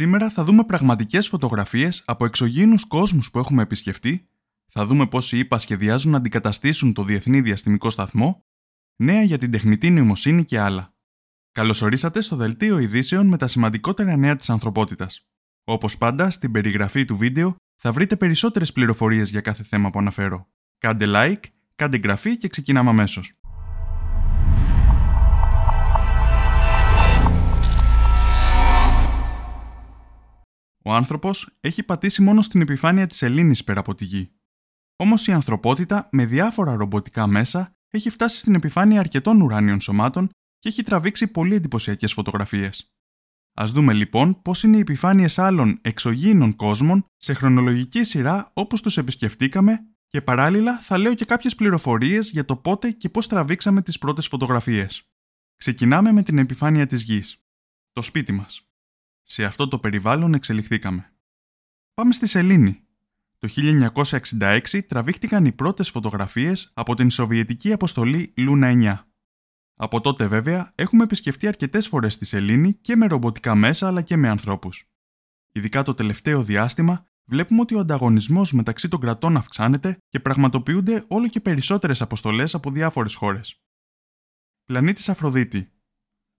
Σήμερα θα δούμε πραγματικές φωτογραφίες από εξωγήινους κόσμους που έχουμε επισκεφτεί, θα δούμε πώς οι ΙΠΑ σχεδιάζουν να αντικαταστήσουν το Διεθνή Διαστημικό Σταθμό, νέα για την τεχνητή νοημοσύνη και άλλα. Καλωσορίσατε στο Δελτίο Ειδήσεων με τα σημαντικότερα νέα της ανθρωπότητας. Όπως πάντα, στην περιγραφή του βίντεο θα βρείτε περισσότερες πληροφορίες για κάθε θέμα που αναφέρω. Κάντε like, κάντε εγγραφή και ξεκινάμε αμέσως. Ο άνθρωπος έχει πατήσει μόνο στην επιφάνεια της Ελλήνη πέρα από τη γη. Όμως η ανθρωπότητα με διάφορα ρομποτικά μέσα έχει φτάσει στην επιφάνεια αρκετών ουράνιων σωμάτων και έχει τραβήξει πολύ εντυπωσιακές φωτογραφίες. Α δούμε λοιπόν πώς είναι οι επιφάνειες άλλων εξωγήινων κόσμων σε χρονολογική σειρά όπως τους επισκεφτήκαμε και παράλληλα θα λέω και κάποιες πληροφορίες για το πότε και πώς τραβήξαμε τις πρώτες φωτογραφίες. Ξεκινάμε με την επιφάνεια της γης. Το σπίτι μας. Σε αυτό το περιβάλλον εξελιχθήκαμε. Πάμε στη Σελήνη. Το 1966 τραβήχτηκαν οι πρώτες φωτογραφίες από την Σοβιετική αποστολή Λούνα 9. Από τότε βέβαια έχουμε επισκεφτεί αρκετές φορές τη Σελήνη και με ρομποτικά μέσα αλλά και με ανθρώπους. Ειδικά το τελευταίο διάστημα βλέπουμε ότι ο ανταγωνισμός μεταξύ των κρατών αυξάνεται και πραγματοποιούνται όλο και περισσότερες αποστολές από διάφορες χώρες. Πλανήτης Αφροδίτη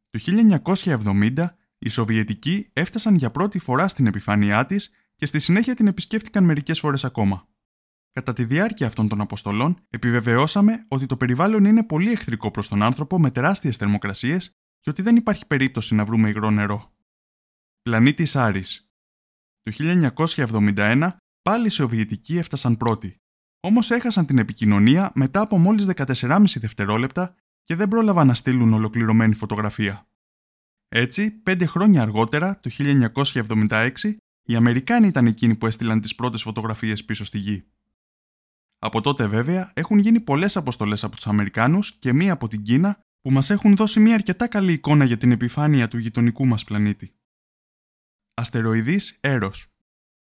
Το 1970 οι Σοβιετικοί έφτασαν για πρώτη φορά στην επιφάνειά της και στη συνέχεια την επισκέφτηκαν μερικές φορές ακόμα. Κατά τη διάρκεια αυτών των αποστολών, επιβεβαιώσαμε ότι το περιβάλλον είναι πολύ εχθρικό προς τον άνθρωπο με τεράστιες θερμοκρασίες και ότι δεν υπάρχει περίπτωση να βρούμε υγρό νερό. Πλανήτης Άρης. Το 1971 πάλι οι Σοβιετικοί έφτασαν πρώτοι. Όμως έχασαν την επικοινωνία μετά από μόλις 14,5 δευτερόλεπτα και δεν πρόλαβαν να στείλουν ολοκληρωμένη φωτογραφία. Έτσι, πέντε χρόνια αργότερα, το 1976, οι Αμερικάνοι ήταν εκείνοι που έστειλαν τις πρώτες φωτογραφίες πίσω στη γη. Από τότε, βέβαια, έχουν γίνει πολλές αποστολές από τους Αμερικάνους και μία από την Κίνα που μας έχουν δώσει μια αρκετά καλή εικόνα για την επιφάνεια του γειτονικού μας πλανήτη. Αστεροειδής Έρος.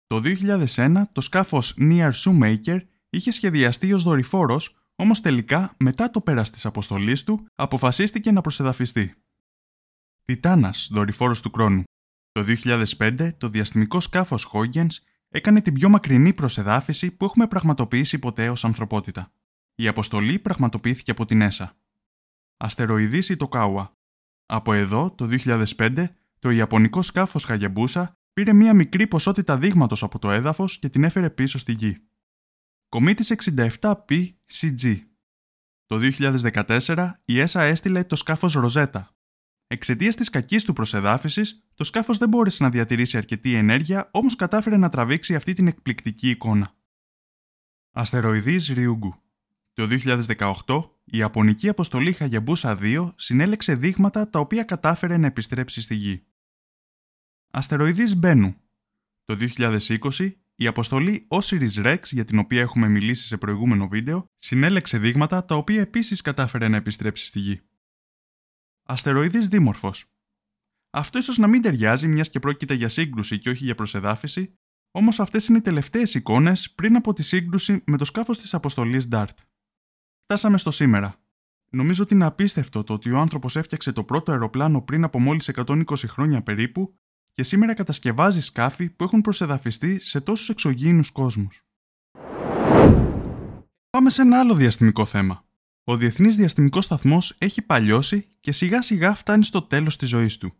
Το 2001 το σκάφος Near Shoemaker είχε σχεδιαστεί ως δορυφόρος, όμως τελικά, μετά το πέρας της αποστολής του, αποφασίστηκε να προσεδαφιστεί. Τιτάνας, δορυφόρος του χρόνου. Το 2005 το διαστημικό σκάφος Huygens έκανε την πιο μακρινή προσεδάφιση που έχουμε πραγματοποιήσει ποτέ ως ανθρωπότητα. Η αποστολή πραγματοποιήθηκε από την ΕΣΑ. Αστεροειδής ή το Κάουα. Από εδώ, το 2005, το ιαπωνικό σκάφος Χαγεμπούσα πήρε μία μικρή ποσότητα δείγματος από το έδαφος και την έφερε πίσω στη γη. Κομίτης 67P CG. Το 2014, η ΕΣΑ έστειλε το σκάφος Ροζέτα, Εξαιτίας της κακής του προσεδάφισης, το σκάφος δεν μπόρεσε να διατηρήσει αρκετή ενέργεια, όμως κατάφερε να τραβήξει αυτή την εκπληκτική εικόνα. Αστεροειδής Ριούγκου. Το 2018, η Ιαπωνική αποστολή Χαγιαμπούσα 2 συνέλεξε δείγματα τα οποία κατάφερε να επιστρέψει στη Γη. Αστεροειδής Μπένου. Το 2020, η αποστολή Osiris Rex, για την οποία έχουμε μιλήσει σε προηγούμενο βίντεο, συνέλεξε δείγματα τα οποία επίσης κατάφερε να επιστρέψει στη Γη. Αστεροειδή δίμορφο. Αυτό ίσως να μην ταιριάζει, μιας και πρόκειται για σύγκρουση και όχι για προσεδάφιση, όμως αυτές είναι οι τελευταίες εικόνες πριν από τη σύγκρουση με το σκάφος της αποστολής DART. Φτάσαμε στο σήμερα. Νομίζω ότι είναι απίστευτο το ότι ο άνθρωπος έφτιαξε το πρώτο αεροπλάνο πριν από μόλις 120 χρόνια περίπου και σήμερα κατασκευάζει σκάφη που έχουν προσεδαφιστεί σε τόσους εξωγήινους κόσμους. Πάμε σε ένα άλλο διαστημικό θέμα. Ο Διεθνής Διαστημικός Σταθμός έχει παλιώσει και σιγά σιγά φτάνει στο τέλος της ζωής του.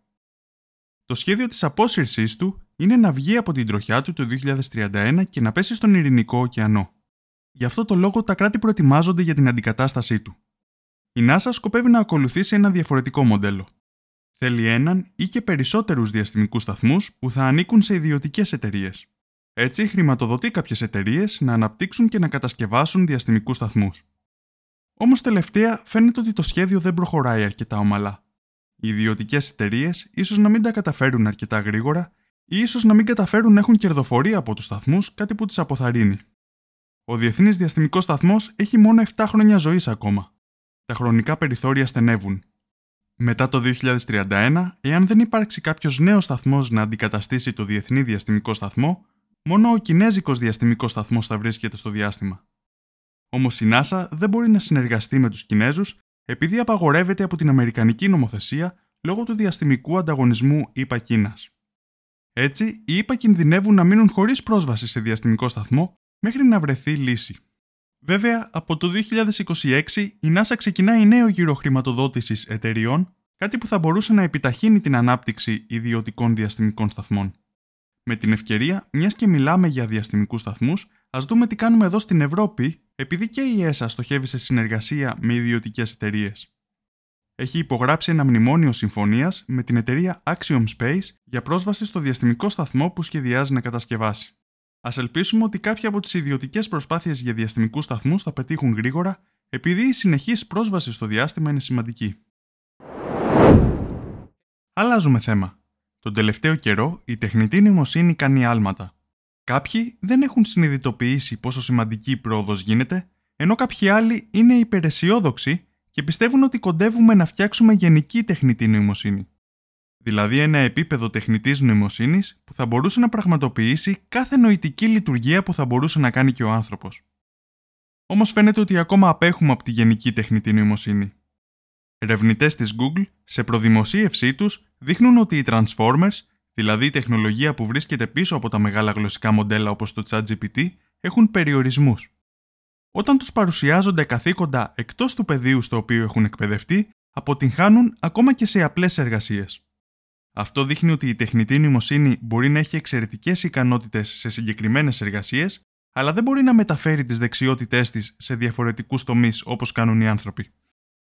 Το σχέδιο της απόσυρσής του είναι να βγει από την τροχιά του το 2031 και να πέσει στον Ειρηνικό ωκεανό. Γι' αυτό το λόγο τα κράτη προετοιμάζονται για την αντικατάστασή του. Η NASA σκοπεύει να ακολουθήσει ένα διαφορετικό μοντέλο. Θέλει έναν ή και περισσότερους διαστημικούς σταθμούς που θα ανήκουν σε ιδιωτικές εταιρείες. Έτσι, χρηματοδοτεί κάποιες εταιρείες να αναπτύξουν και να κατασκευάσουν διαστημικούς σταθμούς. Όμως τελευταία φαίνεται ότι το σχέδιο δεν προχωράει αρκετά ομαλά. Οι ιδιωτικές εταιρείες ίσως να μην τα καταφέρουν αρκετά γρήγορα ή ίσως να μην καταφέρουν να έχουν κερδοφορία από τους σταθμούς, κάτι που του αποθαρρύνει. Ο Διεθνής Διαστημικός Σταθμός έχει μόνο 7 χρόνια ζωής ακόμα. Τα χρονικά περιθώρια στενεύουν. Μετά το 2031, εάν δεν υπάρξει κάποιος νέος σταθμός να αντικαταστήσει το Διεθνή Διαστημικό Σταθμό, μόνο ο Κινέζικος Διαστημικός Σταθμός θα βρίσκεται στο διάστημα. Όμως η NASA δεν μπορεί να συνεργαστεί με τους Κινέζους επειδή απαγορεύεται από την Αμερικανική νομοθεσία λόγω του διαστημικού ανταγωνισμού ΗΠΑ Κίνας. Έτσι, οι ΗΠΑ κινδυνεύουν να μείνουν χωρίς πρόσβαση σε διαστημικό σταθμό μέχρι να βρεθεί λύση. Βέβαια, από το 2026 η NASA ξεκινάει νέο γύρο χρηματοδότησης εταιριών, κάτι που θα μπορούσε να επιταχύνει την ανάπτυξη ιδιωτικών διαστημικών σταθμών. Με την ευκαιρία, μιας και μιλάμε για διαστημικούς σταθμούς, ας δούμε τι κάνουμε εδώ στην Ευρώπη, επειδή και η ΕΣΑ στοχεύει σε συνεργασία με ιδιωτικές εταιρείες. Έχει υπογράψει ένα μνημόνιο συμφωνίας με την εταιρεία Axiom Space για πρόσβαση στο διαστημικό σταθμό που σχεδιάζει να κατασκευάσει. Α ελπίσουμε ότι κάποια από τις ιδιωτικές προσπάθειες για διαστημικούς σταθμούς θα πετύχουν γρήγορα, επειδή η συνεχής πρόσβαση στο διάστημα είναι σημαντική. Αλλάζουμε θέμα. Τον τελευταίο καιρό η τεχνητή νοημοσύνη κάνει άλματα. Κάποιοι δεν έχουν συνειδητοποιήσει πόσο σημαντική η πρόοδος γίνεται, ενώ κάποιοι άλλοι είναι υπεραισιόδοξοι και πιστεύουν ότι κοντεύουμε να φτιάξουμε γενική τεχνητή νοημοσύνη. Δηλαδή ένα επίπεδο τεχνητής νοημοσύνης που θα μπορούσε να πραγματοποιήσει κάθε νοητική λειτουργία που θα μπορούσε να κάνει και ο άνθρωπος. Όμως φαίνεται ότι ακόμα απέχουμε από τη γενική τεχνητή νοημοσύνη. Ερευνητές της Google, σε προδημοσίευσή τους, δείχνουν ότι οι Transformers, δηλαδή η τεχνολογία που βρίσκεται πίσω από τα μεγάλα γλωσσικά μοντέλα όπως το ChatGPT, έχουν περιορισμούς. Όταν τους παρουσιάζονται καθήκοντα εκτός του πεδίου στο οποίο έχουν εκπαιδευτεί, αποτυγχάνουν ακόμα και σε απλές εργασίες. Αυτό δείχνει ότι η τεχνητή νοημοσύνη μπορεί να έχει εξαιρετικές ικανότητες σε συγκεκριμένες εργασίες, αλλά δεν μπορεί να μεταφέρει τις δεξιότητές της σε διαφορετικούς τομείς όπως κάνουν οι άνθρωποι.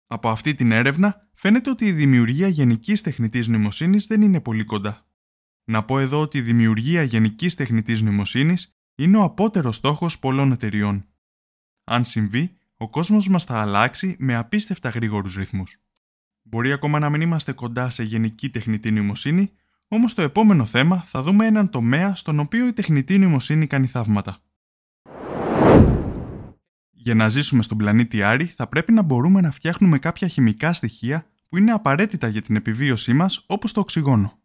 Από αυτή την έρευνα φαίνεται ότι η δημιουργία γενικής τεχνητής νοημοσύνης δεν είναι πολύ κοντά. Να πω εδώ ότι η δημιουργία γενικής τεχνητής νοημοσύνης είναι ο απότερος στόχος πολλών εταιριών. Αν συμβεί, ο κόσμος μας θα αλλάξει με απίστευτα γρήγορους ρυθμούς. Μπορεί ακόμα να μην είμαστε κοντά σε γενική τεχνητή νοημοσύνη, όμως στο επόμενο θέμα θα δούμε έναν τομέα στον οποίο η τεχνητή νοημοσύνη κάνει θαύματα. Για να ζήσουμε στον πλανήτη Άρη, θα πρέπει να μπορούμε να φτιάχνουμε κάποια χημικά στοιχεία που είναι απαραίτητα για την επιβίωσή μας, όπως το οξυγόνο.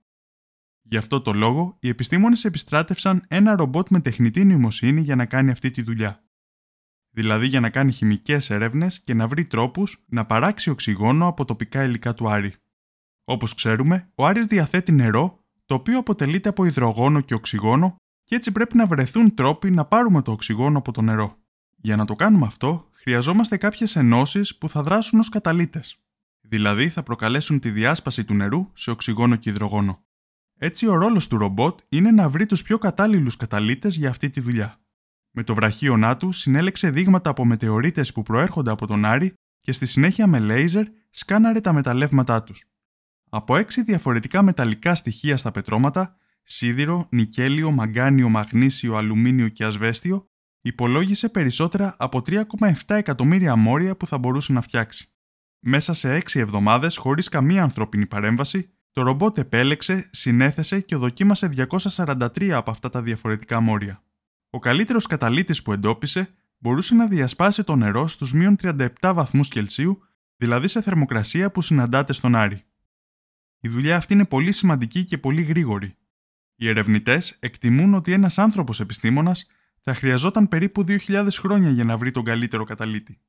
Γι' αυτό το λόγο, οι επιστήμονες επιστράτευσαν ένα ρομπότ με τεχνητή νοημοσύνη για να κάνει αυτή τη δουλειά δηλαδή για να κάνει χημικές έρευνες και να βρει τρόπους να παράξει οξυγόνο από τοπικά υλικά του Άρη. Όπως ξέρουμε, ο Άρης διαθέτει νερό, το οποίο αποτελείται από υδρογόνο και οξυγόνο, και έτσι πρέπει να βρεθούν τρόποι να πάρουμε το οξυγόνο από το νερό. Για να το κάνουμε αυτό, χρειαζόμαστε κάποιες ενώσεις που θα δράσουν ως καταλήτες. Δηλαδή θα προκαλέσουν τη διάσπαση του νερού σε οξυγόνο και υδρογόνο. Έτσι, ο ρόλος του ρομπότ είναι να βρει τους πιο κατάλληλους καταλήτες για αυτή τη δουλειά. Με το βραχίωνά του συνέλεξε δείγματα από μετεωρίτες που προέρχονται από τον Άρη και στη συνέχεια με λέιζερ σκάναρε τα μεταλλεύματά τους. Από έξι διαφορετικά μεταλλικά στοιχεία στα πετρώματα, σίδηρο, νικέλιο, μαγκάνιο, μαγνήσιο, αλουμίνιο και ασβέστιο, υπολόγισε περισσότερα από 3,7 εκατομμύρια μόρια που θα μπορούσε να φτιάξει. Μέσα σε 6 εβδομάδες, χωρίς καμία ανθρώπινη παρέμβαση, το ρομπότ επέλεξε, συνέθεσε και δοκίμασε 243 από αυτά τα διαφορετικά μόρια. Ο καλύτερος καταλήτης που εντόπισε μπορούσε να διασπάσει το νερό στους μείον 37 βαθμούς Κελσίου, δηλαδή σε θερμοκρασία που συναντάται στον Άρη. Η δουλειά αυτή είναι πολύ σημαντική και πολύ γρήγορη. Οι ερευνητές εκτιμούν ότι ένας άνθρωπος επιστήμονας θα χρειαζόταν περίπου 2.000 χρόνια για να βρει τον καλύτερο καταλήτη.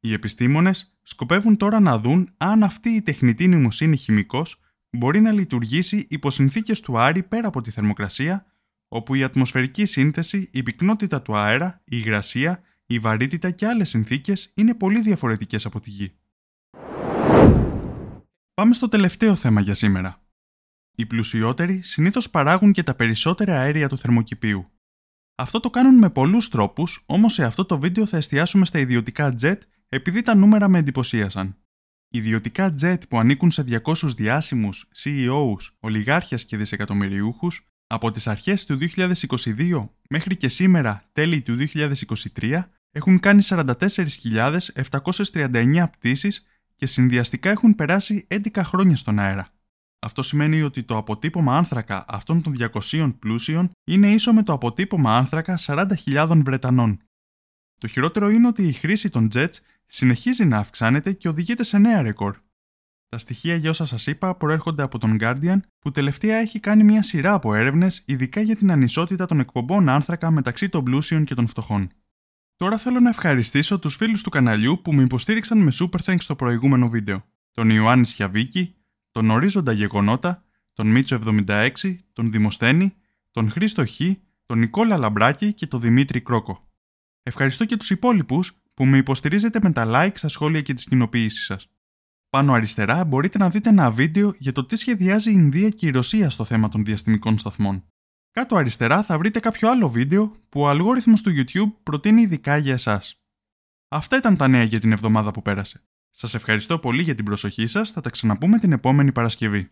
Οι επιστήμονες σκοπεύουν τώρα να δουν αν αυτή η τεχνητή νοημοσύνη χημικός μπορεί να λειτουργήσει υπό συνθήκες του Άρη πέρα από τη θερμοκρασία όπου η ατμοσφαιρική σύνθεση, η πυκνότητα του αέρα, η υγρασία, η βαρύτητα και άλλες συνθήκες είναι πολύ διαφορετικές από τη Γη. Πάμε στο τελευταίο θέμα για σήμερα. Οι πλουσιότεροι συνήθως παράγουν και τα περισσότερα αέρια του θερμοκηπίου. Αυτό το κάνουν με πολλούς τρόπους, όμως σε αυτό το βίντεο θα εστιάσουμε στα ιδιωτικά jet επειδή τα νούμερα με εντυπωσίασαν. Ιδιωτικά jet που ανήκουν σε 200 διάσημους, CEOs, ολιγάρχες και δισεκατομμυριούχους από τις αρχές του 2022 μέχρι και σήμερα τέλη του 2023 έχουν κάνει 44.739 πτήσεις και συνδυαστικά έχουν περάσει 11 χρόνια στον αέρα. Αυτό σημαίνει ότι το αποτύπωμα άνθρακα αυτών των 200 πλούσιων είναι ίσο με το αποτύπωμα άνθρακα 40.000 Βρετανών. Το χειρότερο είναι ότι η χρήση των jets συνεχίζει να αυξάνεται και οδηγείται σε νέα ρεκόρ. Τα στοιχεία για όσα σας είπα προέρχονται από τον Guardian, που τελευταία έχει κάνει μια σειρά από έρευνες ειδικά για την ανισότητα των εκπομπών άνθρακα μεταξύ των πλούσιων και των φτωχών. Τώρα θέλω να ευχαριστήσω τους φίλους του καναλιού που με υποστήριξαν με Super Thanks στο προηγούμενο βίντεο. Τον Ιωάννη Σιαβίκη, τον Ορίζοντα Γεγονότα, τον Μίτσο 76, τον Δημοσθένη, τον Χρήστο Χ, τον Νικόλα Λαμπράκη και τον Δημήτρη Κρόκο. Ευχαριστώ και τους υπόλοιπους που με υποστηρίζετε με τα like στα σχόλια και τις κοινοποίησεις σας. Πάνω αριστερά μπορείτε να δείτε ένα βίντεο για το τι σχεδιάζει η Ινδία και η Ρωσία στο θέμα των διαστημικών σταθμών. Κάτω αριστερά θα βρείτε κάποιο άλλο βίντεο που ο αλγόριθμος του YouTube προτείνει ειδικά για εσάς. Αυτά ήταν τα νέα για την εβδομάδα που πέρασε. Σας ευχαριστώ πολύ για την προσοχή σας, θα τα ξαναπούμε την επόμενη Παρασκευή.